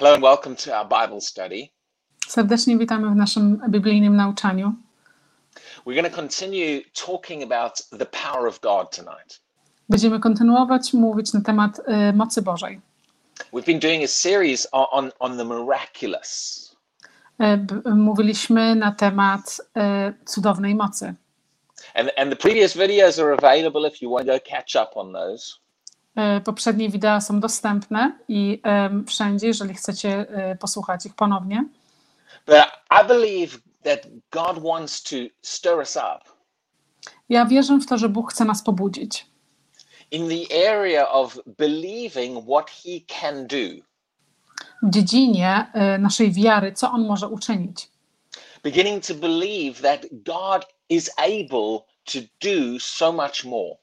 Hello and welcome to our Bible study. Serdecznie witamy w naszym biblijnym nauczaniu. We're going to continue talking about the power of God tonight. Będziemy kontynuować mówić na temat y, mocy Bożej. We've been doing a series on, on, the miraculous. Y, b- Mówiliśmy na temat y, cudownej mocy. And, and the previous videos are available if you want to go catch up on those. Y, Poprzednie wideo są dostępne i wszędzie, jeżeli chcecie y, posłuchać ich ponownie. Ja wierzę w to, że Bóg chce nas pobudzić in the area of believing what He can do, w dziedzinie y, naszej wiary, co On może uczynić. beginning to believe that God is able to do so much more.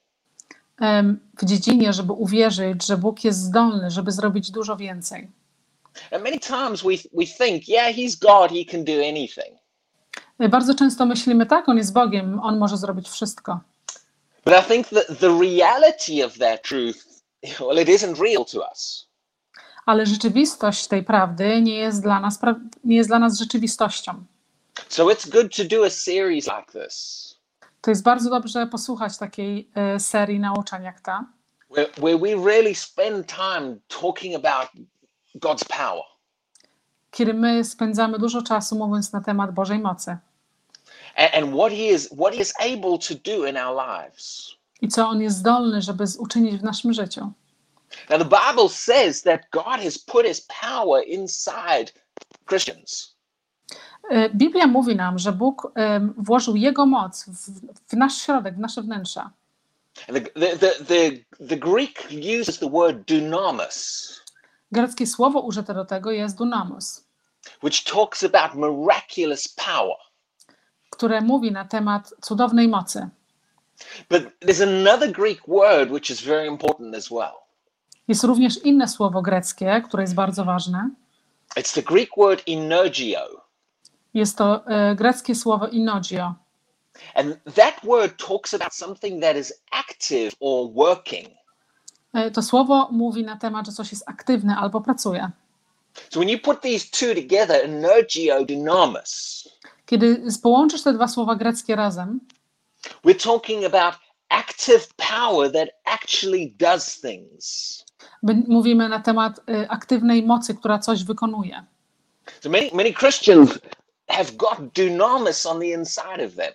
W dziedzinie, żeby uwierzyć, że Bóg jest zdolny, żeby zrobić dużo więcej. Y, Bardzo często myślimy, tak, On jest Bogiem, On może zrobić wszystko. But I think that the reality of that truth, well, it isn't real to us. ale rzeczywistość tej prawdy nie jest dla nas, nie jest dla nas rzeczywistością. So it's good to do a series like this, To jest bardzo dobrze posłuchać takiej e, serii nauczań jak ta, where, where we really spend time talking about God's power. kiedy my spędzamy dużo czasu mówiąc na temat Bożej mocy and, and what he is what he is able to do in our lives. i co On jest zdolny, żeby uczynić w naszym życiu. Now the Bible says that God has put his power inside Christians. E, Biblia mówi nam, że Bóg em, włożył Jego moc w, w nasz środek, w nasze wnętrza. The, the, the, the Greek uses the word dunamis, Greckie słowo użyte do tego jest dunamos, which talks about miraculous power. które mówi na temat cudownej mocy. But there's another Greek word which is very important as well. Jest również inne słowo greckie, które jest bardzo ważne. It's the Greek word energio. Jest to e, greckie słowo inogio. And that word talks about something that is active or working. E, To słowo mówi na temat, że coś jest aktywne albo pracuje. So when you put these two together, energio dunamis, Kiedy połączysz te dwa słowa greckie razem, we're talking about active power that actually does things. mówimy na temat e, aktywnej mocy, która coś wykonuje. So many, many Christians have got dunamis on the inside of them,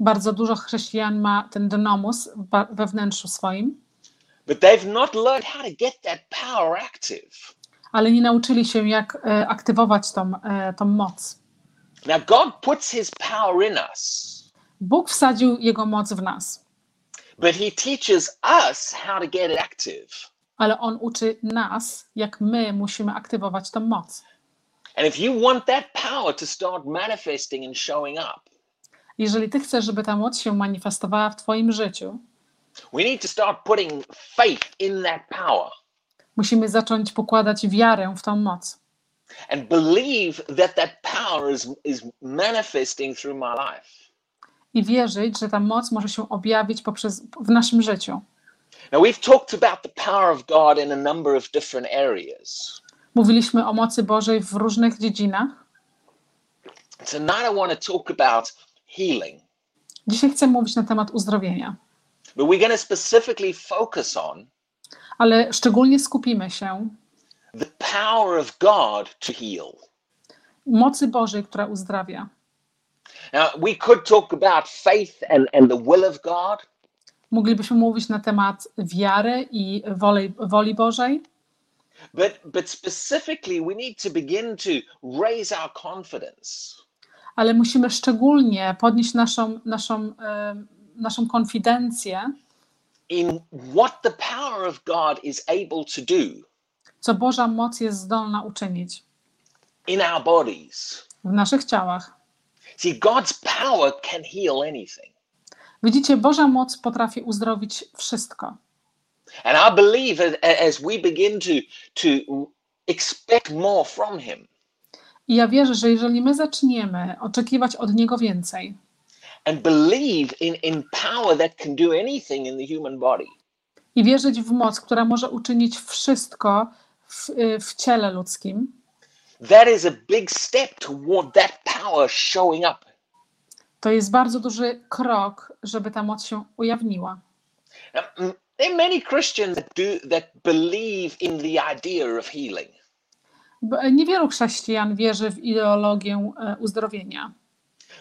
Bardzo dużo chrześcijan ma ten dynamus we wnętrzu swoim, but they've not learned how to get that power active. ale nie nauczyli się, jak e, aktywować tą, e, tą moc. Now, God puts his power in us, Bóg wsadził Jego moc w nas, but he teaches us how to get it active. ale On uczy nas, jak my musimy aktywować tą moc. And if you want that power to start manifesting and showing up, Jeżeli Ty chcesz, żeby ta moc się manifestowała w Twoim życiu, we need to start putting faith in that power musimy zacząć pokładać wiarę w tą moc and believe that that power is, is manifesting through my life. i wierzyć, że ta moc może się objawić poprzez, w naszym życiu. Now, we've talked about the power of God in a number of different areas. Mówiliśmy o mocy Bożej w różnych dziedzinach. Tonight, I want to talk about healing, Dzisiaj chcę mówić na temat uzdrowienia, but we're going to specifically focus on ale szczególnie skupimy się the power of God to heal. mocy Bożej, która uzdrawia. Now, we could talk about faith and, and the will of God, Moglibyśmy mówić na temat wiary i woli, woli Bożej, but, but specifically, we need to begin to raise our confidence ale musimy szczególnie podnieść naszą, naszą, naszą konfidencję, in what the power of God is able to do co Boża moc jest zdolna uczynić in our bodies. w naszych ciałach. See, God's power can heal anything. Widzicie, Boża moc potrafi uzdrowić wszystko. And I believe as, we begin to, to expect more from Him I ja wierzę, że jeżeli my zaczniemy oczekiwać od Niego więcej and believe in, in power that can do anything in the human body, i wierzyć w moc, która może uczynić wszystko w, w ciele ludzkim, That is a big step toward that power showing up. To jest bardzo duży krok, żeby ta moc się ujawniła. Now, there are many Christians that do that believe in the idea of healing. Niewielu chrześcijan wierzy w ideologię e, uzdrowienia,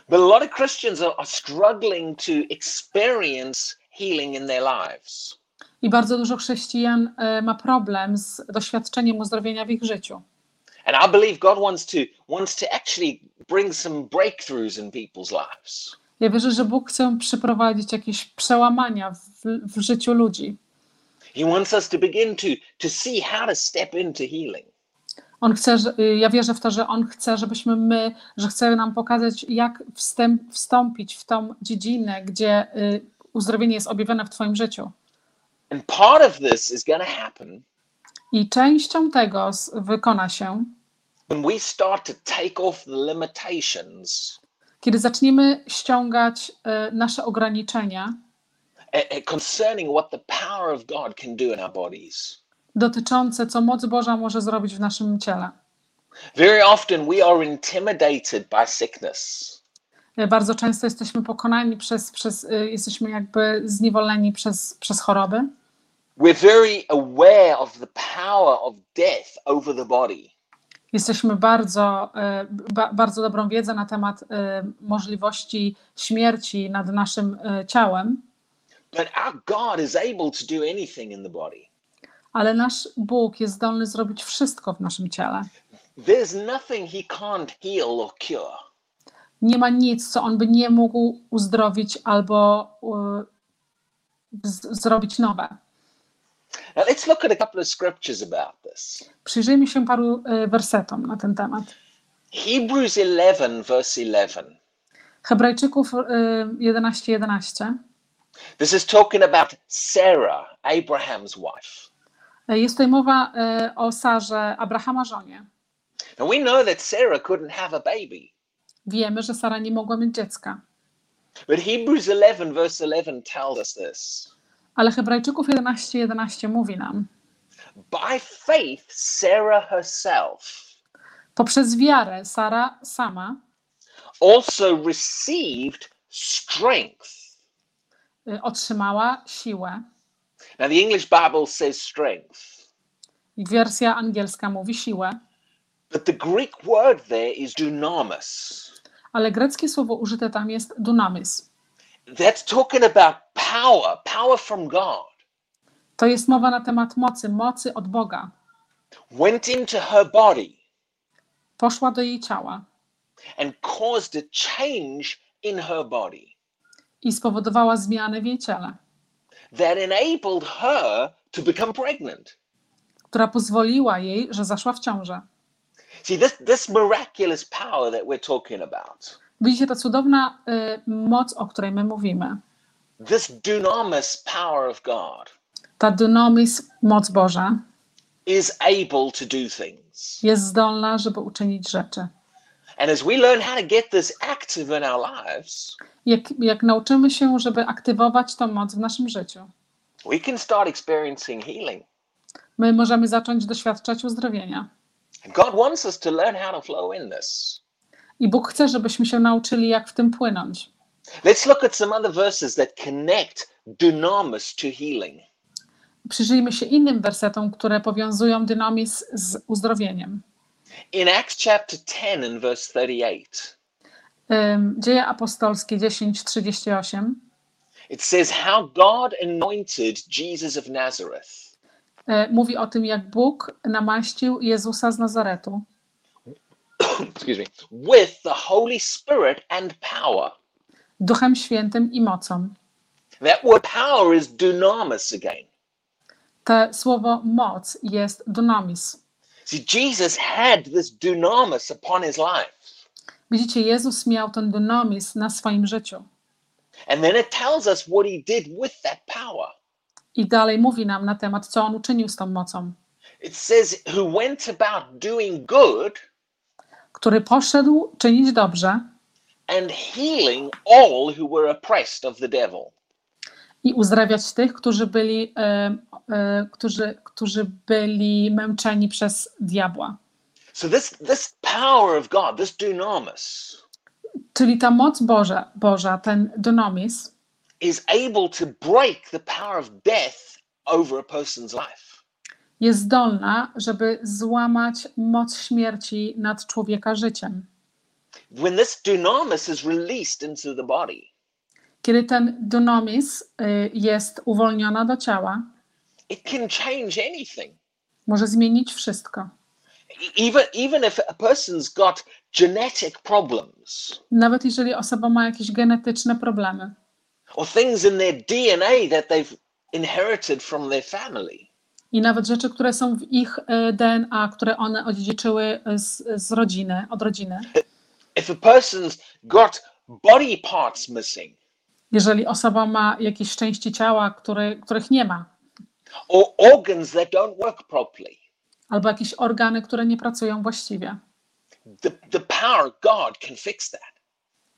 But a lot of Christians are, are struggling to experience healing in their lives. i bardzo dużo chrześcijan e, ma problem z doświadczeniem uzdrowienia w ich życiu. And I believe God wants to wants to actually bring some breakthroughs in people's lives. Ja wierzę, że Bóg chce przyprowadzić jakieś przełamania w, w życiu ludzi. He wants us to begin to to see how to step into healing. On chce, ja wierzę w to, że On chce, żebyśmy my, że chce nam pokazać, jak wstęp, wstąpić w tą dziedzinę, gdzie y, uzdrowienie jest objawione w Twoim życiu. And part of this is happen I częścią tego wykona się, when we start to take off the limitations kiedy zaczniemy ściągać y, nasze ograniczenia concerning what the power of God can do in our bodies. dotyczące, co moc Boża może zrobić w naszym ciele. Very often we are intimidated by sickness. Y, Bardzo często jesteśmy pokonani przez, przez y, jesteśmy jakby zniewoleni przez, przez choroby. We're very aware of the power of death over the body. Jesteśmy bardzo, e, ba, bardzo dobrą wiedzę na temat e, możliwości śmierci nad naszym e, ciałem, ale nasz Bóg jest zdolny zrobić wszystko w naszym ciele. There's nothing he can't heal or cure. Nie ma nic, co on by nie mógł uzdrowić albo z, zrobić nowe. Now let's look at a couple of scriptures about this. Przyjrzyjmy się paru e, wersetom na ten temat. Hebrews 11, verse 11. Hebrajczyków e, 11:11. 11. This is talking about Sarah, Abraham's wife. E, Jest tutaj mowa e, o Sarze, Abrahama żonie. Now we know that Sarah couldn't have a baby. Wiemy, że Sara nie mogła mieć dziecka. But Hebrews 11, verse 11 tells us this. Ale Hebrajczyków 11:11 11 mówi nam: By faith, Sarah herself Poprzez wiarę Sara sama also received strength. y, otrzymała siłę. Now, the English Bible says strength, Wersja angielska mówi siłę, but the Greek word there is dunamis. ale greckie słowo użyte tam jest dunamis. That's talking about power, power from God. To jest mowa na temat mocy, mocy od Boga. Went into her body Poszła do jej ciała and caused a change in her body i spowodowała zmianę w jej ciele, that enabled her to become pregnant. która pozwoliła jej, że zaszła w ciążę. See, this, this miraculous power that we're talking about, Widzicie, ta cudowna y, moc, o której my mówimy. this dunamis power of God, Ta dunamis, moc Boża, is able to do things. jest zdolna, żeby uczynić rzeczy. And as we learn how to get this active in our lives, Jak, jak nauczymy się, żeby aktywować tą moc w naszym życiu, we can start experiencing healing. my możemy zacząć doświadczać uzdrowienia. God wants us to learn how to flow in this. I Bóg chce, żebyśmy się nauczyli, jak w tym płynąć. Let's look at some other verses that connect dunamis to healing. Przyjrzyjmy się innym wersetom, które powiązują dynamis z uzdrowieniem. In Acts chapter 10 and verse 38, Ym, Dzieje apostolskie 10:38 it says how God anointed Jesus of Nazareth mówi o tym, jak Bóg namaścił Jezusa z Nazaretu excuse me, with the Holy Spirit and power. Duchem Świętym i mocą. That word power is dunamis again. Słowo moc jest dunamis. See, Jesus had this dunamis upon his life. Widzicie, Jezus miał ten dunamis na swoim życiu. And then it tells us what he did with that power. I dalej mówi nam na temat, co on uczynił z tą mocą. It says, who went about doing good Który poszedł czynić dobrze and healing all who were oppressed of the devil. i uzdrawiać tych, którzy byli, e, e, którzy, którzy byli męczeni przez diabła. So this this power of God, this dunamis, Czyli ta moc Boża, Boża ten dynamis, is able to break the power of death over a person's life. Jest zdolna, żeby złamać moc śmierci nad człowieka życiem. When this dunamis is released into the body, Kiedy ten dynamis y, jest uwolniona do ciała, it can change anything. może zmienić wszystko. E- Even even if a person's got genetic problems Nawet jeżeli osoba ma jakieś genetyczne problemy, or things in their DNA that they've inherited from their family, i nawet rzeczy, które są w ich y, DNA, które one odziedziczyły z, z rodziny, od rodziny. if a person's got body parts missing Jeżeli osoba ma jakieś części ciała, które, których nie ma, or organs that don't work properly, albo jakieś organy, które nie pracują właściwie, the, the power of God can fix that.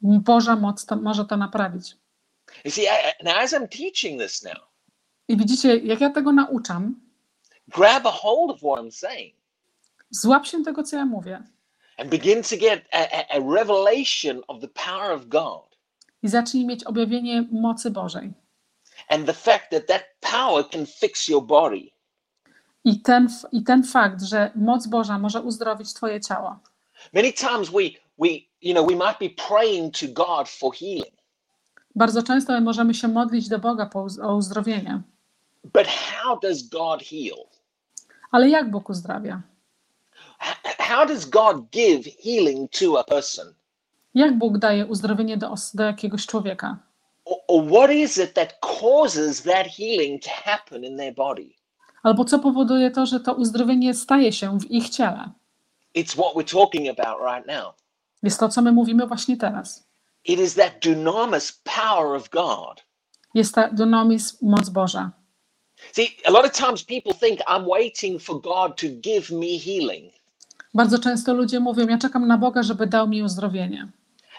Boża moc to, może to naprawić. You see, I- now as I'm teaching this now, I widzicie, jak ja tego nauczam, grab a hold of what I'm saying złap się tego, co ja mówię and begin to get a, a, revelation of the power of God i zacznij mieć objawienie mocy Bożej. and the fact that that power can fix your body. I ten, I ten fakt, że moc Boża może uzdrowić Twoje ciało. Many times we we you know we might be praying to God for healing, Bardzo często my możemy się modlić do Boga o uzdrowienie. but how does God heal? Ale jak Bóg uzdrawia? How does God give healing to a person? Jak Bóg daje uzdrowienie do, do jakiegoś człowieka? Or, what is it that causes that healing to happen in their body? Albo co powoduje to, że to uzdrowienie staje się w ich ciele? It's what we're talking about right now. Jest to, co my mówimy właśnie teraz. It is that dunamis power of God. Jest ta dynamis, moc Boża. See, a lot of times people think I'm waiting for God to give me healing. Bardzo często ludzie mówią, ja czekam na Boga, żeby dał mi uzdrowienie.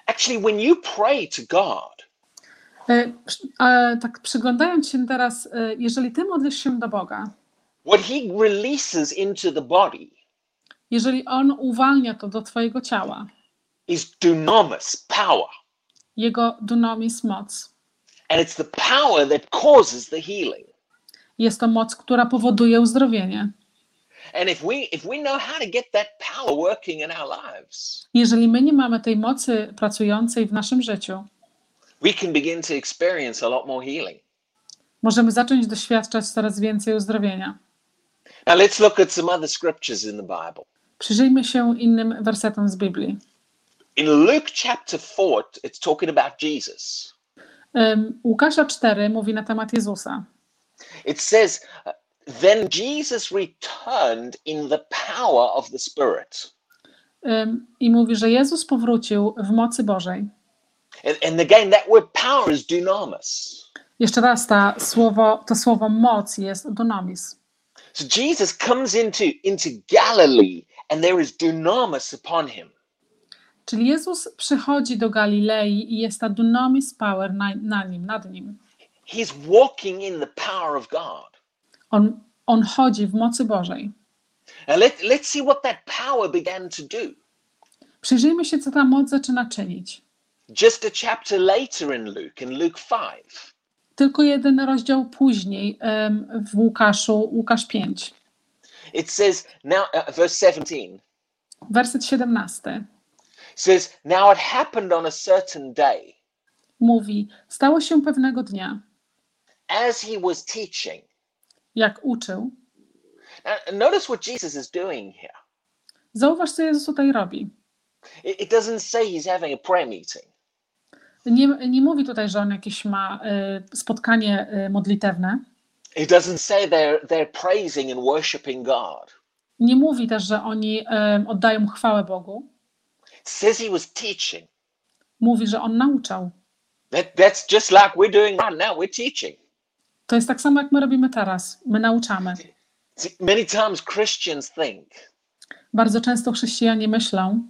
Actually, when you pray to God, E, tak przyglądając się teraz, e, jeżeli ty modlisz się do Boga, what He releases into the body jeżeli On uwalnia to do twojego ciała, is dunamis power. Jego dunamis, moc, And it's the power that causes the healing. Jest to moc, która powoduje uzdrowienie. Jeżeli my nie mamy tej mocy pracującej w naszym życiu, we can begin to experience a lot more healing. możemy zacząć doświadczać coraz więcej uzdrowienia. Now let's look at some other scriptures in the Bible. Przyjrzyjmy się innym wersetom z Biblii. In Luke chapter 4, it's talking about Jesus. Em, Łukasza 4 mówi na temat Jezusa. It says, Then Jesus returned in the power of the Spirit. I mówi, że Jezus powrócił w mocy Bożej. And, and again, that word power is dunamis. Jeszcze raz ta słowo, to słowo moc jest dunamis. So Jesus comes into, into Galilee and there is dunamis upon him. Czyli Jezus przychodzi do Galilei i jest ta dunamis power na, na nim, nad nim. He's walking in the power of God. On, on chodzi w mocy Bożej. Let, let's see what that power began to do. Przyjrzyjmy się, co ta moc zaczyna czynić. Just a chapter later in Luke, in Luke 5, Tylko jeden rozdział później em, w Łukaszu, Łukasz 5, it says, now, uh, verse 17, werset 17. says, Now it happened on a certain day, Mówi, stało się pewnego dnia, as he was teaching. jak uczył. Notice what Jesus is doing here. Zauważ, co Jezus tutaj robi. It, doesn't say he's having a prayer meeting. Nie, nie mówi tutaj, że on jakieś ma y, spotkanie y, modlitewne. It doesn't say they're, they're praising and worshiping God. Nie mówi też, że oni oddają chwałę Bogu. Says he was teaching. Mówi, że on nauczał. That, that's just like we're doing right now. We're teaching. To jest tak samo, jak my robimy teraz. My nauczamy. Many times Christians think Bardzo często chrześcijanie myślą,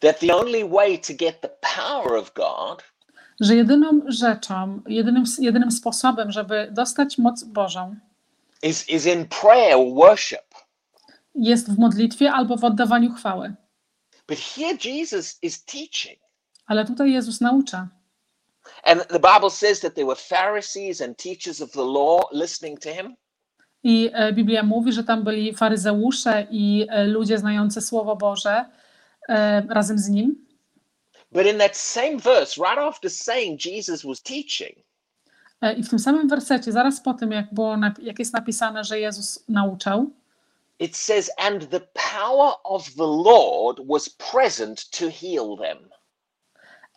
that the only way to get the power of God że jedyną rzeczą, jedynym, jedynym sposobem, żeby dostać moc Bożą, is, is in prayer or worship. jest w modlitwie albo w oddawaniu chwały. But here Jesus is teaching. Ale tutaj Jezus naucza. And the Bible says that there were Pharisees and teachers of the law listening to him. I e, Biblia mówi, że tam byli faryzeusze i e, ludzie znający Słowo Boże e, razem z nim. But in that same verse, right after saying Jesus was teaching, I w tym samym wersecie, zaraz po tym, jak, było, jak jest napisane, że Jezus nauczał, it says, And the power of the Lord was present to heal them.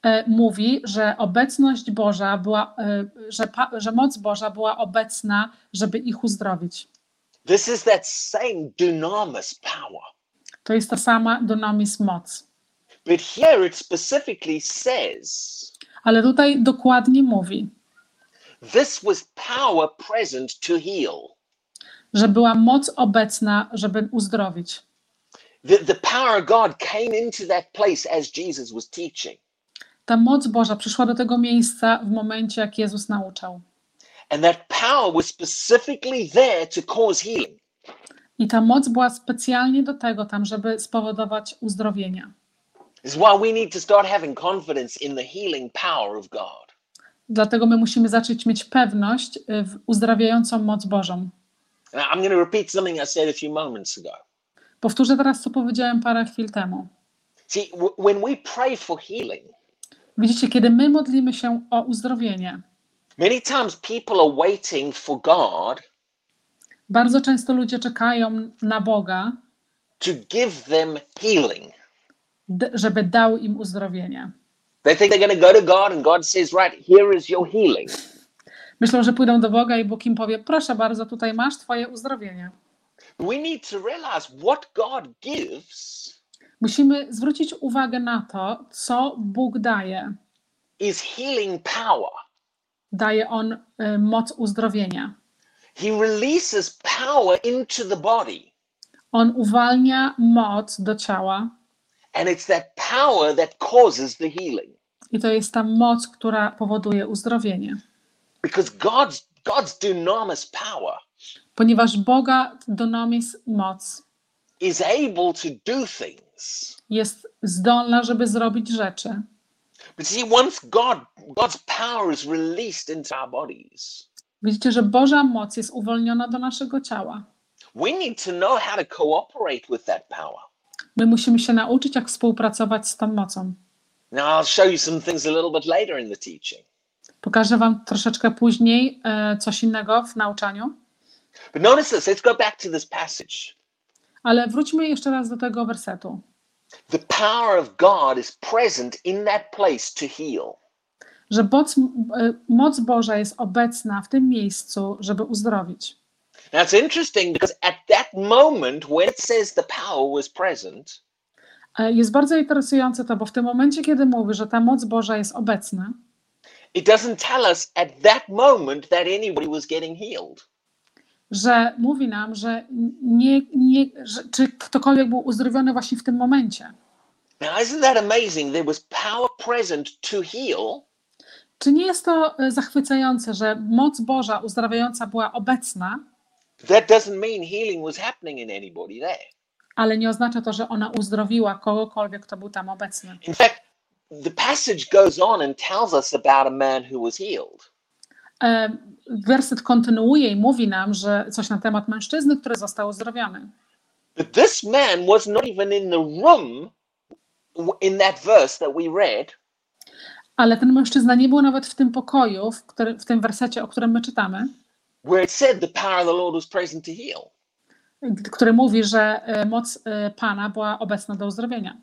E, mówi, że obecność Boża była, e, że, że moc Boża była obecna, żeby ich uzdrowić. This is that same dunamis power. To jest ta sama dunamis moc. But here it specifically says, Ale tutaj dokładnie mówi, This was power present to heal. że była moc obecna, żeby uzdrowić. The, the power of God came into that place as Jesus was teaching. Ta moc Boża przyszła do tego miejsca w momencie, jak Jezus nauczał. And that power was specifically there to cause healing. I ta moc była specjalnie do tego tam, żeby spowodować uzdrowienia. This is why we need to start having confidence in the healing power of God. Dlatego my musimy zacząć mieć pewność y, w uzdrawiającą moc Bożą. Now, I'm going to repeat something I said a few moments ago. Powtórzę teraz, co powiedziałem parę chwil temu. See, when we pray for healing, Widzicie, kiedy my modlimy się o uzdrowienie, many times people are waiting for God bardzo często ludzie czekają na Boga, to give them healing. d- żeby dał im uzdrowienie. They think they're going to go to God, and God says, Right, here is your healing. Myślą, że pójdą do Boga i Bóg im powie: Proszę bardzo, tutaj masz Twoje uzdrowienie. We need to realize what God gives Musimy zwrócić uwagę na to, co Bóg daje. is healing power. Daje On y, moc uzdrowienia. He releases power into the body, On uwalnia moc do ciała and it's that power that causes the healing. i to jest ta moc, która powoduje uzdrowienie. Because God's God's dunamis power Ponieważ Boga dunamis moc is able to do things. Jest zdolna, żeby zrobić rzeczy. But see, once God God's power is released into our bodies, Widzicie, że Boża moc jest uwolniona do naszego ciała. we need to know how to cooperate with that power. My musimy się nauczyć, jak współpracować z tą mocą. Now I'll show you some things a little bit later in the teaching. Pokażę Wam troszeczkę później e, coś innego w nauczaniu, But notice this, let's go back to this passage. Ale wróćmy jeszcze raz do tego wersetu. The power of God is present in that place to heal. Że moc, e, moc Boża jest obecna w tym miejscu, żeby uzdrowić. Now it's interesting because at that moment when it says the power was present, E, Jest bardzo interesujące to, bo w tym momencie, kiedy mówi, że ta moc Boża jest obecna, it doesn't tell us at that moment that anybody was getting healed. Że mówi nam, że, nie, nie, że czy ktokolwiek był uzdrowiony właśnie w tym momencie. Now isn't that amazing? There was power present to heal, Czy nie jest to e, zachwycające, że moc Boża uzdrawiająca była obecna, that doesn't mean healing was happening in anybody there. ale nie oznacza to, że ona uzdrowiła kogokolwiek, kto był tam obecny. In fact, the passage goes on and tells us about a man who was healed. E, Werset kontynuuje i mówi nam, że coś na temat mężczyzny, który został uzdrowiony. But this man was not even in the room in that verse that we read Ale ten mężczyzna nie był nawet w tym pokoju, w, który, w tym wersecie, o którym my czytamy, where it said the power of the Lord was present to heal. który mówi, że e, moc e, Pana była obecna do uzdrowienia.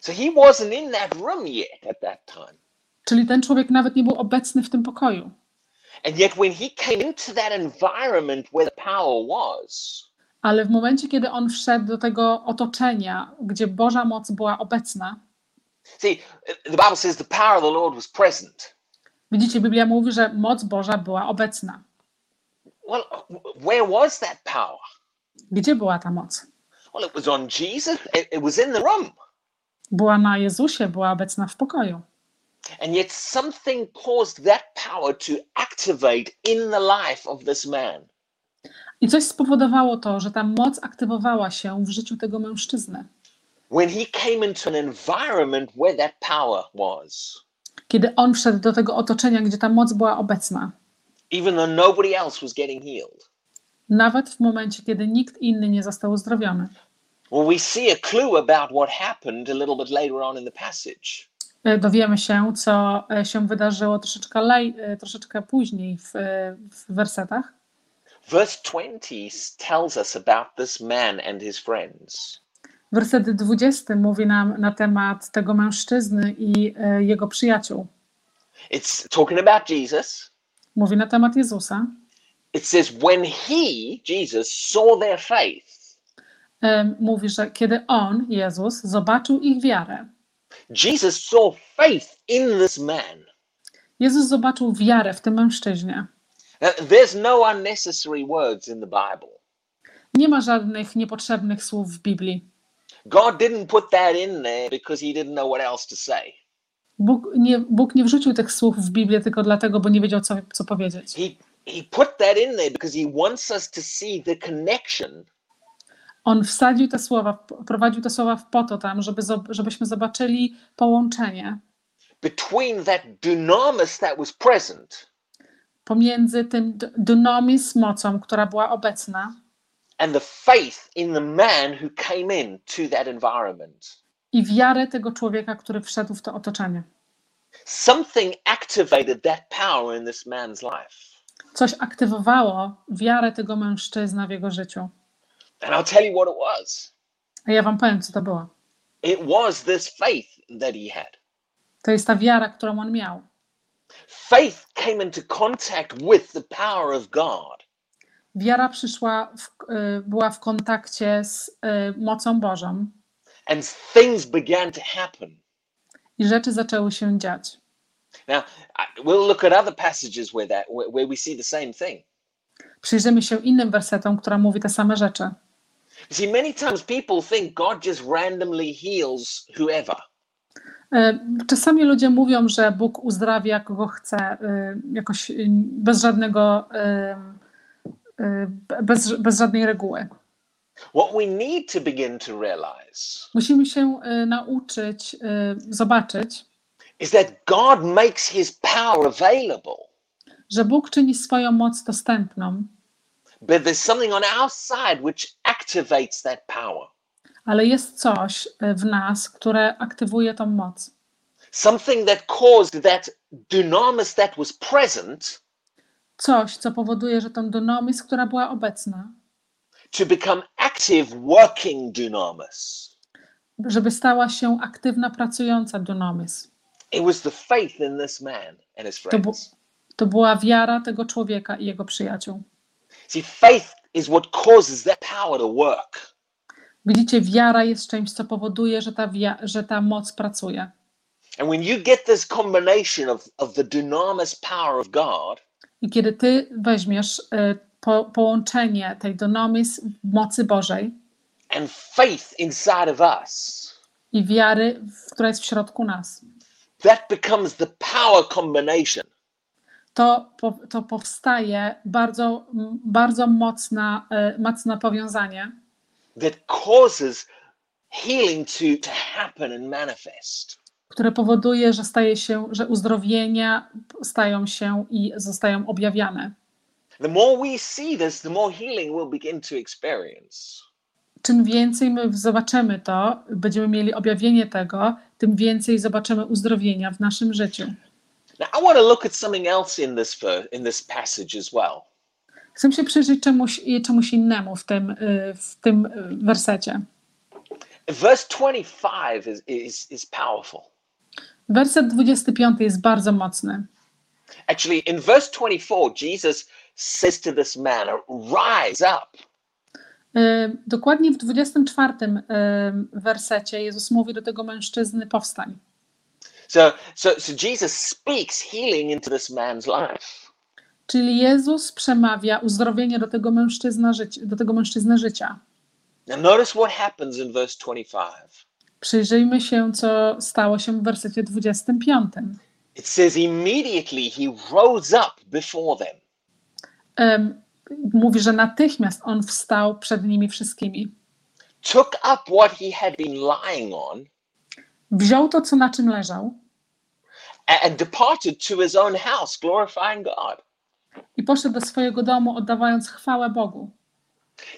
So he wasn't in that room yet at that time. Czyli ten człowiek nawet nie był obecny w tym pokoju. And yet, when he came into that environment where the power was, Ale w momencie, kiedy on wszedł do tego otoczenia, gdzie Boża moc była obecna, see, the Bible says the power of the Lord was present. widzicie, Biblia mówi, że moc Boża była obecna. Well, where was that power? Gdzie była ta moc? Well, it was on Jesus, it, it was in the room. Była na Jezusie, była obecna w pokoju. And yet, something caused that power to activate in the life of this man. I coś spowodowało to, że ta moc aktywowała się w życiu tego mężczyzny. When he came into an environment where that power was, Kiedy on wszedł do tego otoczenia, gdzie ta moc była obecna. even though nobody else was getting healed. Nawet w momencie, kiedy nikt inny nie został uzdrowiony. Well, we see a clue about what happened a little bit later on in the passage. E, Dowiemy się, co e, się wydarzyło troszeczkę, lej, e, troszeczkę później w, w wersetach. Verse 20 tells us about this man and his friends. Werset 20 mówi nam na temat tego mężczyzny i jego przyjaciół. It's talking about Jesus. Mówi na temat Jezusa. It says, when he, Jesus, saw their faith, Mówi, że kiedy on, Jezus, zobaczył ich wiarę, Jesus saw faith in this man. Jezus zobaczył wiarę w tym mężczyźnie. There's no unnecessary words in the Bible. Nie ma żadnych niepotrzebnych słów w Biblii. God didn't put that in there because he didn't know what else to say. Bóg nie, Bóg nie wrzucił tych słów w Biblię tylko dlatego, bo nie wiedział, co, co powiedzieć. He he put that in there because he wants us to see the connection On wsadził te słowa, prowadził te słowa w po to tam, żeby, żebyśmy zobaczyli połączenie between that dunamis that was present pomiędzy tym dunamis mocą, która była obecna and the faith in the man who came in to that environment. i wiarę tego człowieka, który wszedł w to otoczenie. Something activated that power in this man's life. Coś aktywowało wiarę tego mężczyzna w jego życiu. And I'll tell you what it was. A ja wam powiem, co to było. It was this faith that he had. To jest ta wiara, którą on miał. Faith came into contact with the power of God. Wiara przyszła, w, y, była w kontakcie z y, mocą Bożą and things began to happen. i rzeczy zaczęły się dziać. Now, we'll look at other passages where that where we see the same thing. Przyjrzymy się innym wersetom, która mówi te same rzeczy. See, many times people think God just randomly heals whoever. Y, Czasami ludzie mówią, że Bóg uzdrawia kogo chce, y, jakoś y, bez żadnego, bez, bez żadnej reguły. What we need to begin to realize Musimy się nauczyć, zobaczyć, is that God makes his power available, że Bóg czyni swoją moc dostępną, but there's something on our side which activates that power. ale jest coś y, w nas, które aktywuje tą moc. Something that caused that dunamis that was present Coś, co powoduje, że tą dunamis, która była obecna, to become active working dunamis. żeby stała się aktywna, pracująca dunamis. It was the faith in this man and his To, bu- friends. to była wiara tego człowieka i jego przyjaciół. See, faith is what causes that power to work. Widzicie, wiara jest czymś, co powoduje, że ta, że ta moc pracuje. And when you get this combination of, of the dunamis power of God I kiedy ty weźmiesz y, po, połączenie tej dunamis mocy Bożej and faith inside of us, i wiary, która jest w środku nas, that becomes the power combination to, to powstaje bardzo, bardzo mocna, y, mocne powiązanie, that causes healing to, to happen and manifest. które powoduje, że staje się, że uzdrowienia stają się i zostają objawiane. The more we see this, the more healing we'll begin to experience. Czym więcej my zobaczymy to, będziemy mieli objawienie tego, tym więcej zobaczymy uzdrowienia w naszym życiu. Now, I want to look at something else in this in this passage as well. Chcę się przyjrzeć czemuś, czemuś innemu w tym, y, w tym y, wersecie. Verse 25 is, is, is powerful. Werset 25 jest bardzo mocny. Actually, in verse 24, Jesus says to this man, Rise up. Y, Dokładnie w 24 y, wersecie Jezus mówi do tego mężczyzny: powstań. So, so, so Jesus speaks healing into this man's life. Czyli Jezus przemawia uzdrowienie do tego, mężczyzna życia, do tego mężczyzny życia. Now, notice what happens in verse 25. Przyjrzyjmy się, co stało się w wersecie 25. It says, Immediately he rose up before them. Em, mówi, że natychmiast on wstał przed nimi wszystkimi. took up what he had been lying on, Wziął to, co na czym leżał and departed to his own house, glorifying God. i poszedł do swojego domu, oddawając chwałę Bogu.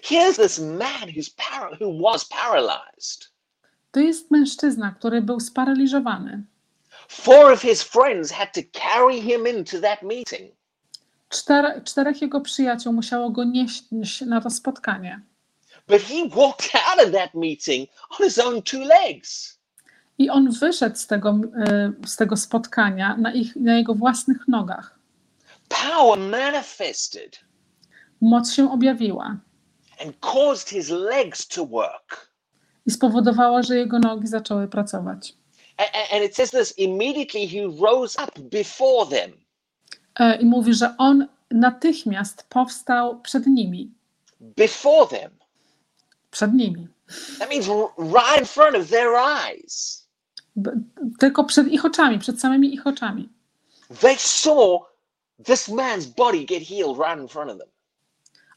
Here's this man who's para- who was paralyzed. To jest mężczyzna, który był sparaliżowany. Four of his friends had to carry him into that meeting. Czter, czterech jego przyjaciół musiało go nieść na to spotkanie. But he walked out of that meeting on his own two legs. I on wyszedł z tego, e, z tego spotkania na, ich, na jego własnych nogach. Power manifested Moc się objawiła and caused his legs to work. i spowodowała, że jego nogi zaczęły pracować. And it says this immediately he rose up before them. E, I mówi, że on natychmiast powstał przed nimi. Before them. Przed nimi. That means right in front of their eyes. Tylko przed ich oczami, przed samymi ich oczami. They saw this man's body get healed right in front of them.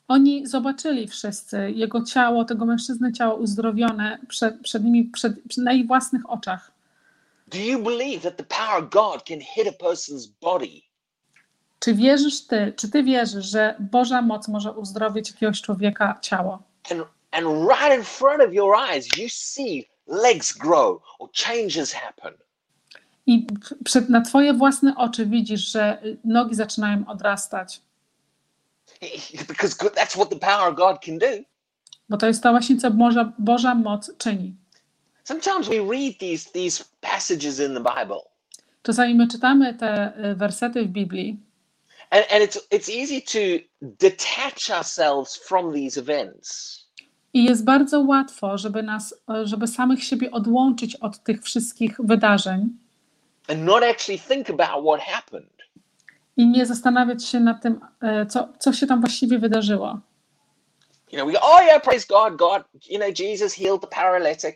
Oni zobaczyli wszyscy jego ciało, tego mężczyzny ciało uzdrowione przed, przed nimi, przed, przed, na ich własnych oczach. Do you believe that the power of God can hit a person's body? Czy wierzysz ty, czy ty wierzysz, że Boża moc może uzdrowić jakiegoś człowieka ciało? And, and right in front of your eyes, you see legs grow or changes happen. I przed, na twoje własne oczy widzisz, że nogi zaczynają odrastać, Because that's what the power of God can do. bo to jest to właśnie, co Boża, Boża moc czyni. Sometimes we read these, these passages in the Bible, Czasami my czytamy te y, wersety w Biblii and, and it's, it's easy to detach ourselves from these events. I jest bardzo łatwo, żeby nas, żeby samych siebie odłączyć od tych wszystkich wydarzeń and not actually think about what happened. i nie zastanawiać się nad tym, y, co, co się tam właściwie wydarzyło. You know, we go, oh yeah, praise God, God, you know, Jesus healed the paralytic.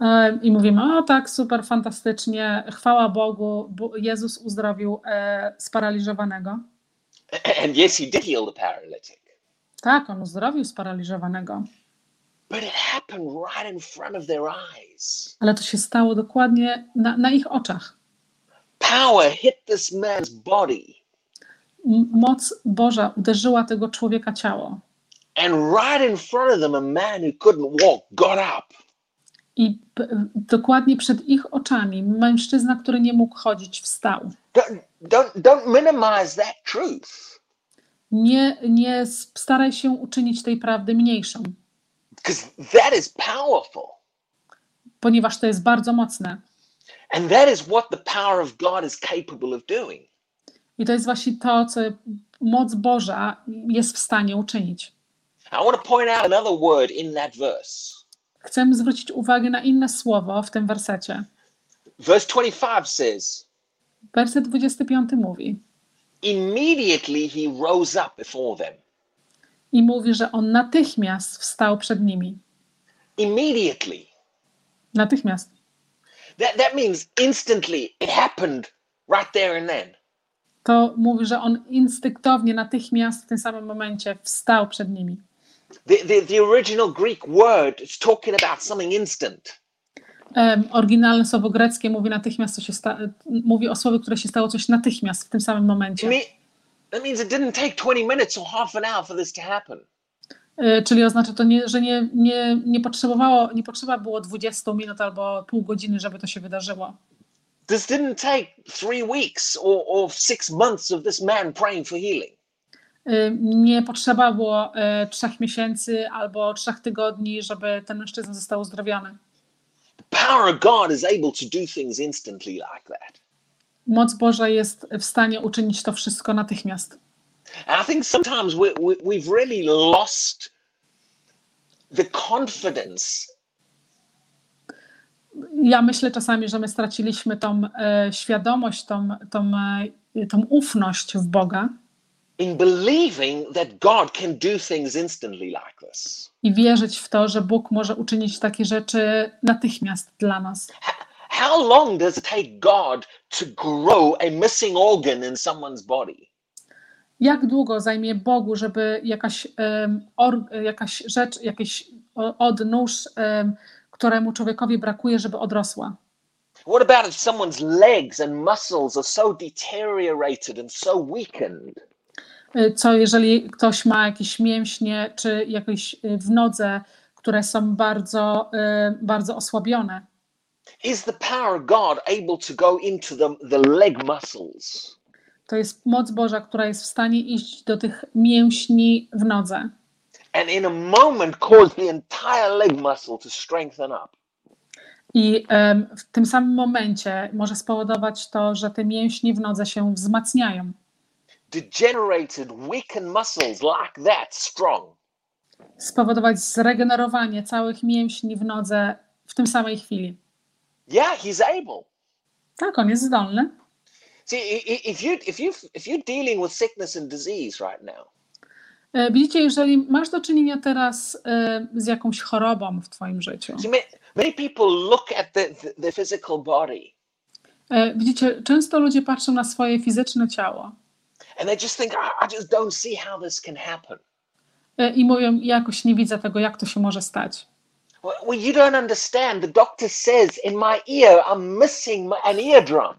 E, I mówimy, o tak, super, fantastycznie, chwała Bogu, Bo- Jezus uzdrowił e, sparaliżowanego. And yes, he did heal the paralytic. Tak, on uzdrowił sparaliżowanego, ale to się stało dokładnie na, na ich oczach. Power hit this man's body. Moc Boża uderzyła tego człowieka ciało And right in front of them, a man who couldn't walk got up. i dokładnie przed ich oczami mężczyzna, który nie mógł chodzić, wstał. Don't, don't, don't minimize that truth Nie, nie staraj się uczynić tej prawdy mniejszą, that is powerful. ponieważ to jest bardzo mocne. And that is what the power of God is capable of doing. I to jest właśnie to, co moc Boża jest w stanie uczynić. I want to point out another word in that verse. Chcę zwrócić uwagę na inne słowo w tym wersecie. Verse 25 says, Werset 25 mówi Immediately he rose up before them. i mówi, że on natychmiast wstał przed nimi. Immediately. Natychmiast. That, that means instantly. It happened right there and then. To mówi, że on instynktownie, natychmiast w tym samym momencie wstał przed nimi. The, the, the original Greek word is talking about something instant. Oryginalne słowo greckie mówi natychmiast, co się sta- mówi o słowie, które się stało coś natychmiast w tym samym momencie. me, that means it didn't take 20 minutes or half an hour for this to happen. E, Czyli oznacza to, nie, że nie, nie, nie potrzebowało, nie potrzeba było 20 minut albo pół godziny, żeby to się wydarzyło. This didn't take three weeks or, or six months of this man praying for healing. Y, Nie potrzeba było e, trzech miesięcy albo trzech tygodni, żeby ten mężczyzna został uzdrowiony. Power of God is able to do things instantly like that. Moc Boża jest w stanie uczynić to wszystko natychmiast. And I think sometimes we, we, we've really lost the confidence Ja myślę czasami, że my straciliśmy tą e, świadomość, tą, tą, e, tą ufność w Boga in believing that God can do things instantly like this. I wierzyć w to, że Bóg może uczynić takie rzeczy natychmiast dla nas. How long does it take God to grow a missing organ in someone's body? Jak długo zajmie Bogu, żeby jakaś, em, or, jakaś rzecz, jakiś odnóż, em, któremu człowiekowi brakuje, żeby odrosła? What about if someone's legs and muscles are so deteriorated and so weakened? Y, Co jeżeli ktoś ma jakieś mięśnie czy jakieś y, w nodze, które są bardzo, y, bardzo osłabione? Is the power God able to go into the, the leg muscles? To jest moc Boża, która jest w stanie iść do tych mięśni w nodze and in a moment cause the entire leg muscle to strengthen up. i em, w tym samym momencie może spowodować to, że te mięśnie w nodze się wzmacniają. Degenerated, weakened muscles like that strong. Spowodować zregenerowanie całych mięśni w nodze w tym samej chwili. Yeah, he's able. Tak, on jest zdolny. See, if you if you if you're dealing with sickness and disease right now, E, Widzicie, jeżeli masz do czynienia teraz e, z jakąś chorobą w Twoim życiu, see, many, people look at the, the, the physical body e, widzicie, często ludzie patrzą na swoje fizyczne ciało and they just think, I, I just don't see how this can happen. e, i mówią, jakoś nie widzę tego, jak to się może stać. Well, you don't understand. The doctor says in my ear, I'm missing an eardrum.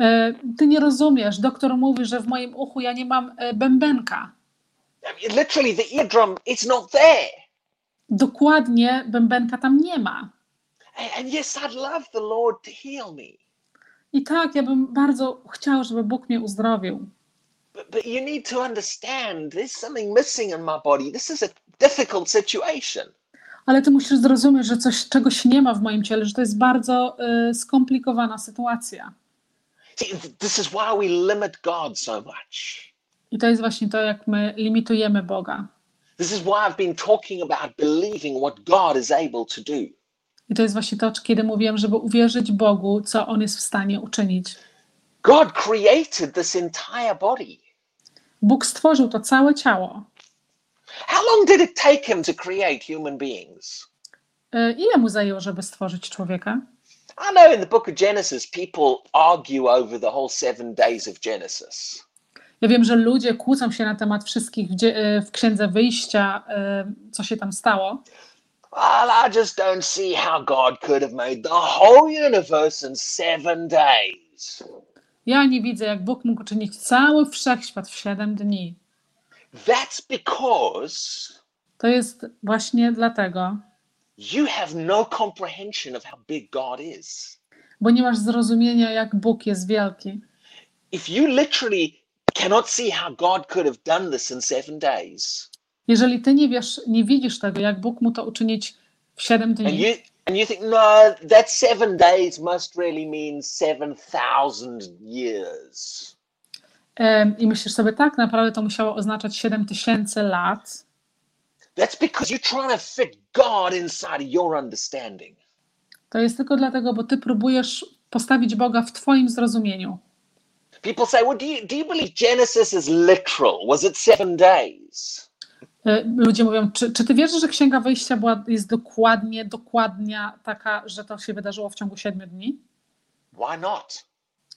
E, Ty nie rozumiesz, doktor mówi, że w moim uchu ja nie mam e, bębenka. Literally, the eardrum is not there. Dokładnie bębenka tam nie ma. And yes, I'd love the Lord to heal me. I tak, ja bym bardzo chciał, żeby Bóg mnie uzdrowił. But, but you need to understand there's something missing in my body. This is a difficult situation. Ale ty musisz zrozumieć, że coś, czegoś nie ma w moim ciele, że to jest bardzo y, skomplikowana sytuacja. See, th- this is why we limit God so much. I to jest właśnie to, jak my limitujemy Boga. This is why I've been talking about believing what God is able to do. I to jest właśnie to, kiedy mówiłem, żeby uwierzyć Bogu, co On jest w stanie uczynić. God created this entire body. Bóg stworzył to całe ciało. How long did it take him to create human beings? Y, Ile mu zajęło, żeby stworzyć człowieka? I know in the book of Genesis, people argue over the whole seven days of Genesis. Ja wiem, że ludzie kłócą się na temat wszystkich w, w księdze wyjścia, y, co się tam stało. Well, I just don't see how God could have made the whole universe in seven days. Ja nie widzę, jak Bóg mógł uczynić cały wszechświat w siedem dni. That's because To jest właśnie dlatego, you have no comprehension of how big God is. bo nie masz zrozumienia, jak Bóg jest wielki. If you literally cannot see how God could have done this in seven days, Jeżeli ty nie wiesz, nie widzisz tego, jak Bóg mu to uczynić w siedem dni, and you think, no, that seven days must really mean seven thousand years. em, i myślisz sobie, tak, naprawdę to musiało oznaczać 7 tysięcy lat, That's because you're trying to fit God inside your understanding. to jest tylko dlatego, bo ty próbujesz postawić Boga w twoim zrozumieniu. People say, well, do you, do you believe Genesis is literal? Was it seven days? E, Ludzie mówią, czy, czy ty wierzysz, że Księga Wyjścia była, jest dokładnie, dokładnia taka, że to się wydarzyło w ciągu siedmiu dni? Why not?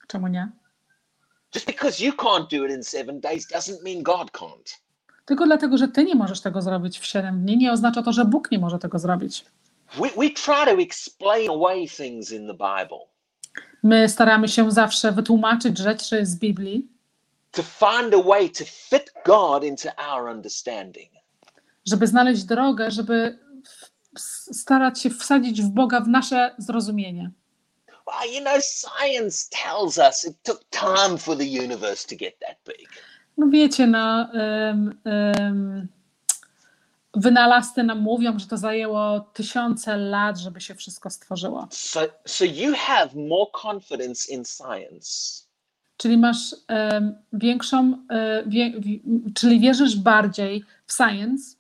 Czemu nie? Just because you can't do it in seven days doesn't mean God can't. Tylko dlatego, że ty nie możesz tego zrobić w siedem dni, nie oznacza to, że Bóg nie może tego zrobić. We, we try to explain away things in the Bible My staramy się zawsze wytłumaczyć rzeczy z Biblii, to find a way to fit God into our understanding. żeby znaleźć drogę, żeby starać się wsadzić w Boga w nasze zrozumienie. Well, you know, science tells us it took time for the universe to get that big. No wiecie, no, um, um, wynalazcy nam mówią, że to zajęło tysiące lat, żeby się wszystko stworzyło. So, so you have more confidence in science Czyli masz większą, e, wie, wi- czyli wierzysz bardziej w science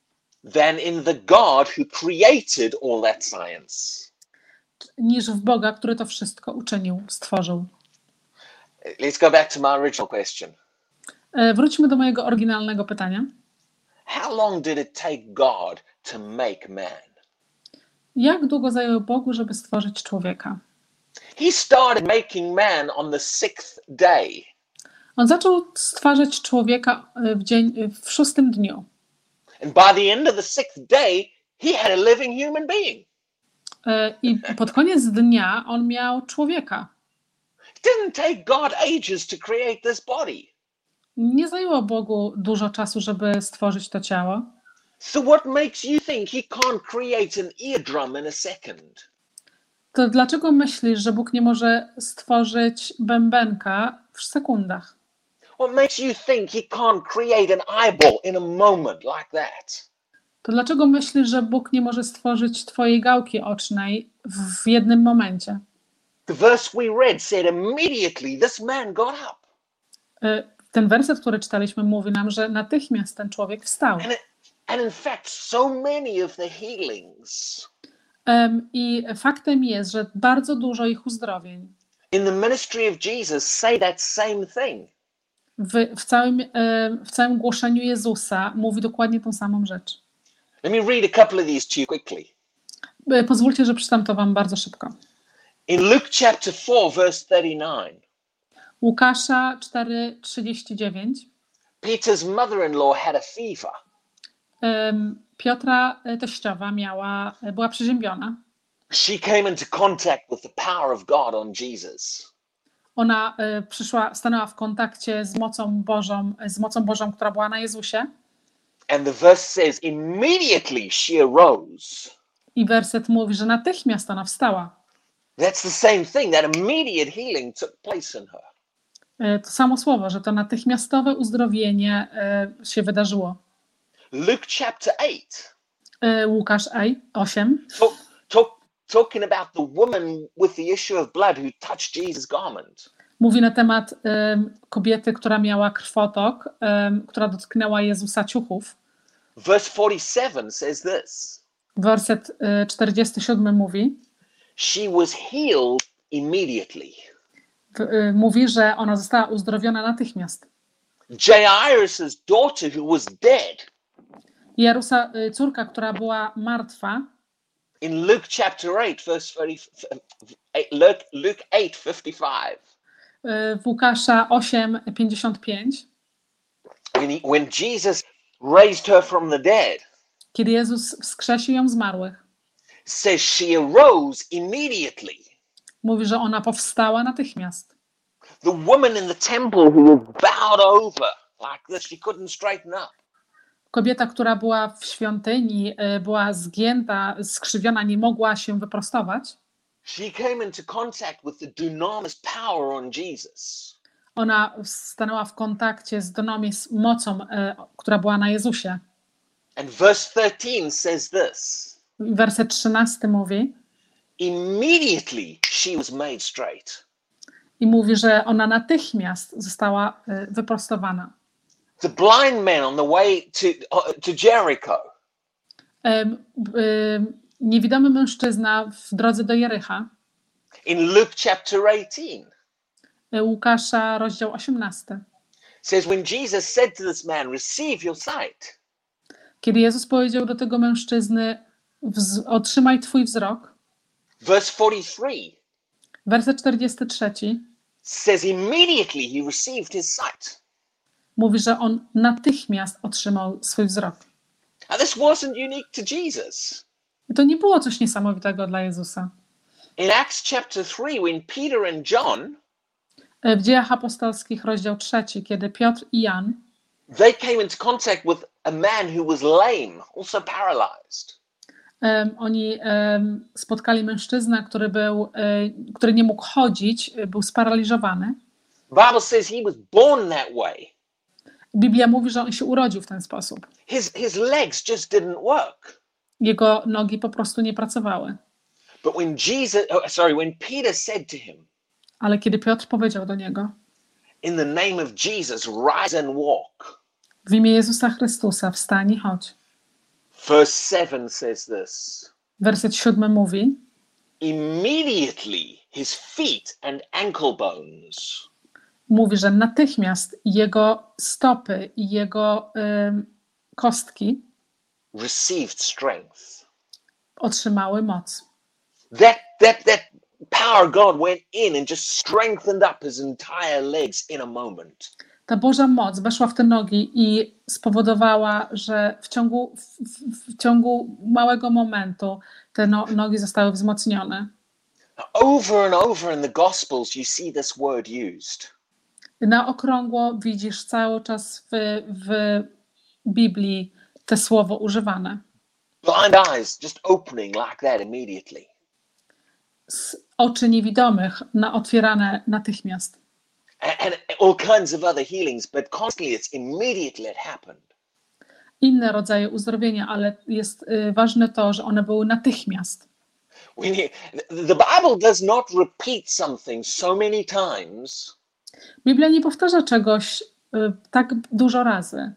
than in the God who created all that science. niż w Boga, który to wszystko uczynił, stworzył. Let's go back to my original question. E, Wróćmy do mojego oryginalnego pytania. How long did it take God to make man? Jak długo zajęło Bogu, żeby stworzyć człowieka? He started making man on the sixth day. On zaczął stwarzać człowieka y, w, dzień, y, w szóstym dniu. And by the end of the sixth day, he had a living human being. Y, I pod koniec dnia on miał człowieka. It didn't take God ages to create this body. Nie zajęło Bogu dużo czasu, żeby stworzyć to ciało. So what makes you think he can't create an eardrum in a second? To dlaczego myślisz, że Bóg nie może stworzyć bębenka w sekundach? What makes you think he can't create an eyeball in a moment like that? To dlaczego myślisz, że Bóg nie może stworzyć twojej gałki ocznej w jednym momencie? The verse we read said immediately this man got up. Y, Ten werset, który czytaliśmy, mówi nam, że natychmiast ten człowiek wstał. And, it, and in fact, so many of the healings I faktem jest, że bardzo dużo ich uzdrowień in the ministry of Jesus say that same thing. w, w, całym, w całym głoszeniu Jezusa mówi dokładnie tą samą rzecz. Let me read a couple of these to you quickly. Y, Pozwólcie, że przeczytam to wam bardzo szybko. In Luke chapter 4, verse 39, Łukasza 4:39. Peter's mother in law had a fever. Piotra y, teściowa miała, y, była przeziębiona. She came into contact with the power of God on Jesus. Ona y, przyszła, stanęła w kontakcie z mocą Bożą, z mocą Bożą, która była na Jezusie. And the verse says, immediately she arose. I werset mówi, że natychmiast ona wstała. That's the same thing. That immediate healing took place in her. To samo słowo, że to natychmiastowe uzdrowienie się wydarzyło. Luke chapter 8, Y, Łukasz ej, 8. talk, talk, talking about the woman with the issue of blood who touched Jesus' garment. Mówi na temat ym, kobiety, która miała krwotok, ym, która dotknęła Jezusa ciuchów. Verse 47 says this Werset y, 47 mówi, She was healed immediately. y, mówi, że ona została uzdrowiona natychmiast. Jairus' daughter, who was dead, Jarusa, y, córka, która była martwa, in Luke chapter 8, verse 30, eight- Luke, Luke 8 55, y, w Łukasza 8, 55, when, he, when Jesus raised her from the dead, kiedy Jezus wskrzesił ją z marłych, says she arose immediately. mówi, że ona powstała natychmiast. The woman in the temple who was bowed over like this, she couldn't straighten up. Kobieta, która była w świątyni, y, była zgięta, skrzywiona, nie mogła się wyprostować. She came into contact with the dunamis power on Jesus. Ona stanęła w kontakcie z dynamis mocą, y, która była na Jezusie. And verse 13 says this Werset 13 mówi immediately she was made straight. i mówi, że ona natychmiast została y, wyprostowana. The blind man on the way to, uh, to Jericho, Em, y, Niewidomy mężczyzna w drodze do Jericha, in Luke chapter 18, y, Łukasza, rozdział 18. says, When Jesus said to this man, Receive your sight, Kiedy Jezus powiedział do tego mężczyzny, "Wz- otrzymaj twój wzrok, verse 43 werset 43 says, Immediately he received his sight. Mówi, że on natychmiast otrzymał swój wzrok. Now, this wasn't unique to Jesus. I to nie było coś niesamowitego dla Jezusa. In Acts chapter 3, when Peter and John Y, W dziejach apostolskich, rozdział 3, kiedy Piotr i Jan they came into contact with a man who was lame, also paralyzed. em, oni em, spotkali mężczyznę, który, był, y, który nie mógł chodzić, y, był sparaliżowany. Bible says he was born that way. Biblia mówi, że on się urodził w ten sposób. His, his legs just didn't work. Jego nogi po prostu nie pracowały. But when Jesus, oh, sorry, when Peter said to him, Ale kiedy Piotr powiedział do niego, in the name of Jesus, rise and walk, w imię Jezusa Chrystusa, wstań i chodź. verse 7 says this Werset siódmy mówi, immediately his feet and ankle bones mówi, że natychmiast jego stopy i jego em, kostki received strength. otrzymały moc. That, that, that power God went in and just strengthened up his entire legs in a moment. Ta Boża moc weszła w te nogi i spowodowała, że w ciągu, w, w, w ciągu małego momentu te no, nogi zostały wzmocnione. Over and over in the Gospels, you see this word used. Na okrągło widzisz cały czas w, w Biblii te słowo używane. Blind eyes just opening like that immediately. Z oczy niewidomych na otwierane natychmiast. And, and all kinds of other healings, but constantly it's immediately it happened. Inne rodzaje uzdrowienia, ale jest y, ważne to, że one były natychmiast. We the Bible does not repeat something so many times Biblia nie powtarza czegoś y, tak dużo razy.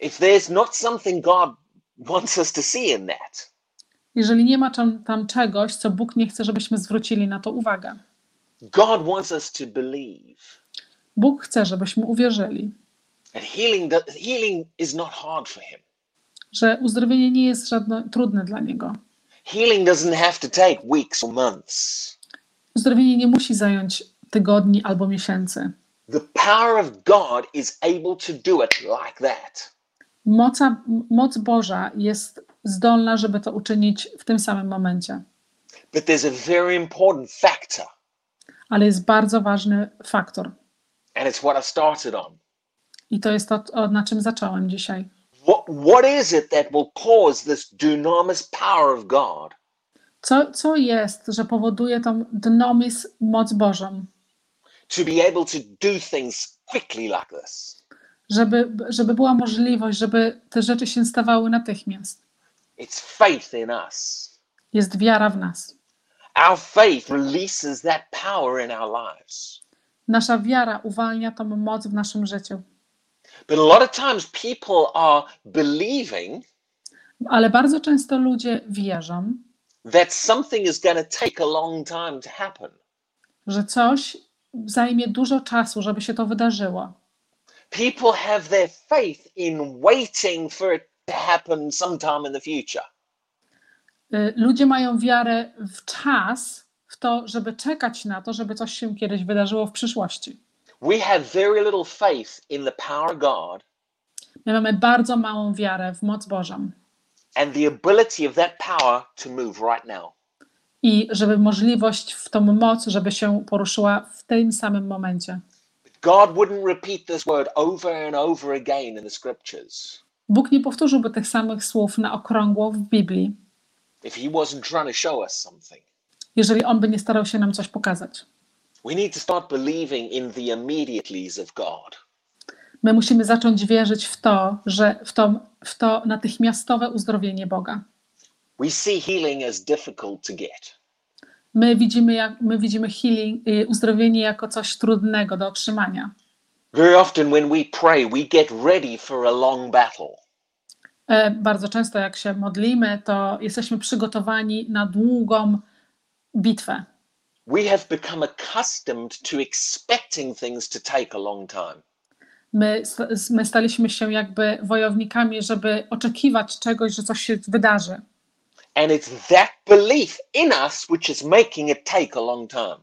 if there's not something God wants us to see in that. Jeżeli nie ma tam, tam czegoś, co Bóg nie chce, żebyśmy zwrócili na to uwagę. God wants us to believe. Bóg chce, żebyśmy uwierzyli, And healing, do- healing is not hard for Him. że uzdrowienie nie jest żadne, trudne dla Niego. Healing doesn't have to take weeks or months. Uzdrowienie nie musi zająć tygodni albo miesięcy. The power of God is able to do it like that. Moca, moc Boża jest zdolna, żeby to uczynić w tym samym momencie. But there's a very important factor, Ale jest bardzo ważny faktor. and it's what I started on. I to jest to, na czym zacząłem dzisiaj. What, what is it that will cause this dunamis power of God Co, co jest, że powoduje tą dynamis, moc Bożą, to be able to do things quickly like this? żeby, żeby była możliwość, żeby te rzeczy się stawały natychmiast? It's faith in us. Jest wiara w nas. Our faith releases that power in our lives. Nasza wiara uwalnia tą moc w naszym życiu. But a lot of times people are believing Ale bardzo często ludzie wierzą, that something is going to take a long time to happen. że coś zajmie dużo czasu, żeby się to wydarzyło. People have their faith in waiting for it to happen sometime in the future. Y, Ludzie mają wiarę w czas, w to, żeby czekać na to, żeby coś się kiedyś wydarzyło w przyszłości. We have very little faith in the power of God My mamy bardzo małą wiarę w moc Bożą and the ability of that power to move right now. I żeby możliwość w tą moc, żeby się poruszyła w tym samym momencie. God wouldn't repeat this word over and over again in the scriptures Bóg nie powtórzyłby tych samych słów na okrągło w Biblii, if He wasn't trying to show us something. jeżeli On by nie starał się nam coś pokazać. We need to start believing in the immediatelys of God. My musimy zacząć wierzyć w to, że w to, w to natychmiastowe uzdrowienie Boga. We see healing as difficult to get. My widzimy, jak, my widzimy healing, y, uzdrowienie jako coś trudnego do otrzymania. Very often, when we pray, we get ready for a long battle. E, Bardzo często, jak się modlimy, to jesteśmy przygotowani na długą bitwę. We have become accustomed to expecting things to take a long time. My, my staliśmy się jakby wojownikami, żeby oczekiwać czegoś, że coś się wydarzy. And it's that belief in us which is making it take a long time.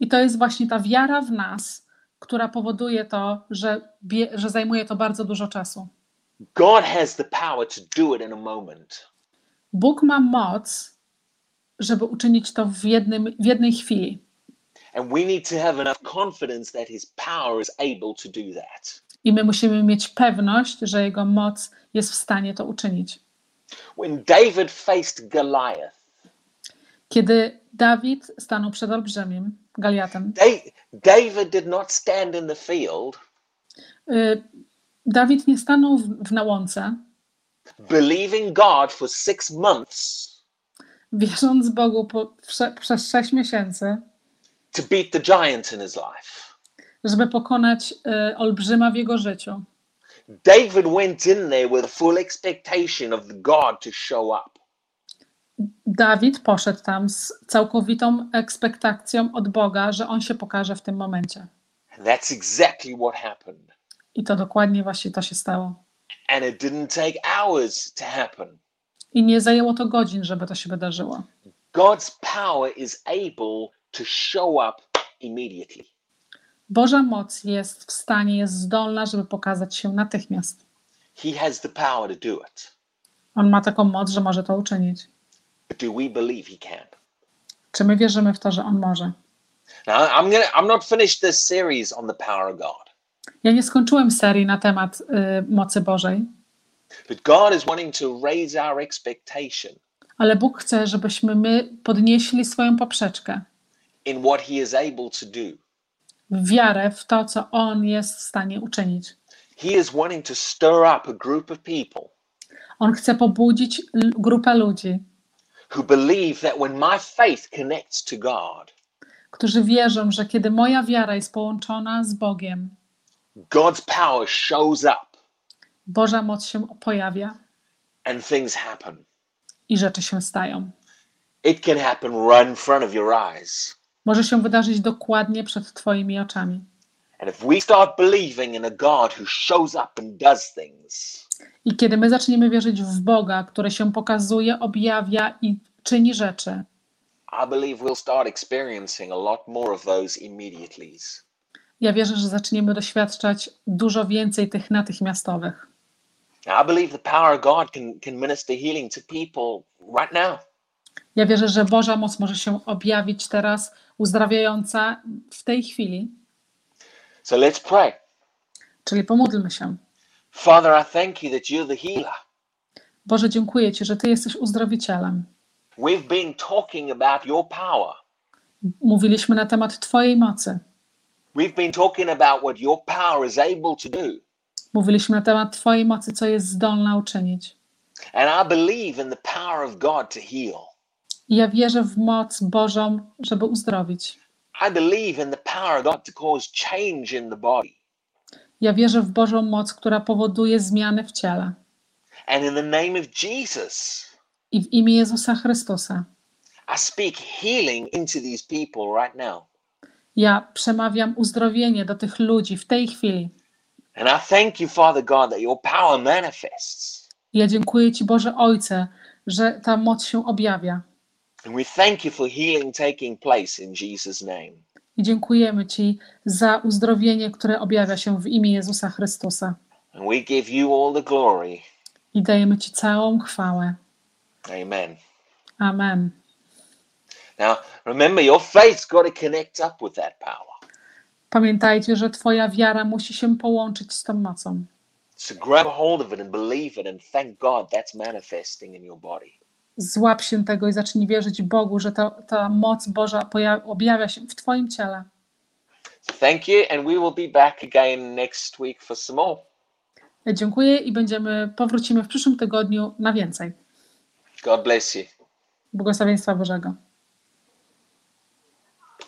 I to jest właśnie ta wiara w nas, która powoduje to, że, że zajmuje to bardzo dużo czasu. God has the power to do it in a moment. Bóg ma moc, żeby uczynić to w, jednym, w jednej chwili. And we need to have enough confidence that His power is able to do that. I my musimy mieć pewność, że Jego moc jest w stanie to uczynić. When David faced Goliath, Kiedy Dawid stanął przed olbrzymim Galiatem, Da- David did not stand in the field. Y, Dawid nie stanął w, w nałące, believing God for six months. Wierząc Bogu po, prze, przez sześć miesięcy, to beat the giant in his life. żeby pokonać y, olbrzyma w jego życiu. David went in there with full expectation of God to show up. Dawid poszedł tam z całkowitą ekspektacją od Boga, że on się pokaże w tym momencie. And that's exactly what happened. I to dokładnie właśnie to się stało. And it didn't take hours to happen. I nie zajęło to godzin, żeby to się wydarzyło. God's power is able to show up immediately. Boża moc jest w stanie, jest zdolna, żeby pokazać się natychmiast. He has the power to do it. On ma taką moc, że może to uczynić. But do we believe he can? Czy my wierzymy w to, że on może? Now, I'm gonna I'm not finished this series on the power of God, Ja nie skończyłem serii na temat y, mocy Bożej, but God is wanting to raise our expectation ale Bóg chce, żebyśmy my podnieśli swoją poprzeczkę in what He is able to do. Wiarę w to, co On jest w stanie uczynić. He is wanting to stir up a group of people On chce pobudzić grupę ludzi, who believe that when my faith connects to God, którzy wierzą, że kiedy moja wiara jest połączona z Bogiem, God's power shows up Boża moc się pojawia and things happen. i rzeczy się stają. It can happen right in front of your eyes. Może się wydarzyć dokładnie przed Twoimi oczami. I kiedy my zaczniemy wierzyć w Boga, który się pokazuje, objawia i czyni rzeczy, ja wierzę, że zaczniemy doświadczać dużo więcej tych natychmiastowych. Now, I believe the power of God can, can minister healing to people right now. Ja wierzę, że Boża moc może się objawić teraz, uzdrawiająca w tej chwili. So let's pray. Czyli pomódlmy się. Father, I thank you that you're the healer. Boże, dziękuję Ci, że Ty jesteś uzdrowicielem. We've been talking about your power. Mówiliśmy na temat Twojej mocy. We've been talking about what your power is able to do. Mówiliśmy na temat Twojej mocy, co jest zdolna uczynić. And I believe in the power of God to heal. I ja wierzę w moc Bożą, żeby uzdrowić. I believe in the power of God to cause change in the body. Ja wierzę w Bożą moc, która powoduje zmiany w ciele. And in the name of Jesus, I w imię Jezusa Chrystusa I speak healing into these people right now. ja przemawiam uzdrowienie do tych ludzi w tej chwili. And I thank you, Father God, that your power manifests. Ja dziękuję Ci, Boże Ojcze, że ta moc się objawia. And we thank you for healing taking place in Jesus' name. I dziękujemy Ci za uzdrowienie, które objawia się w imię Jezusa Chrystusa. And we give you all the glory. I dajemy Ci całą chwałę. Amen. Amen. Now, remember, your faith's got to connect up with that power. Pamiętajcie, że Twoja wiara musi się połączyć z tą mocą. So grab hold of it and believe it, and thank God that's manifesting in your body. Złap się tego i zacznij wierzyć Bogu, że ta, ta moc Boża poja- objawia się w Twoim ciele. Thank you, and we will be back again next week for some more. Dziękuję i będziemy, powrócimy w przyszłym tygodniu na więcej. God bless you. Błogosławieństwa Bożego.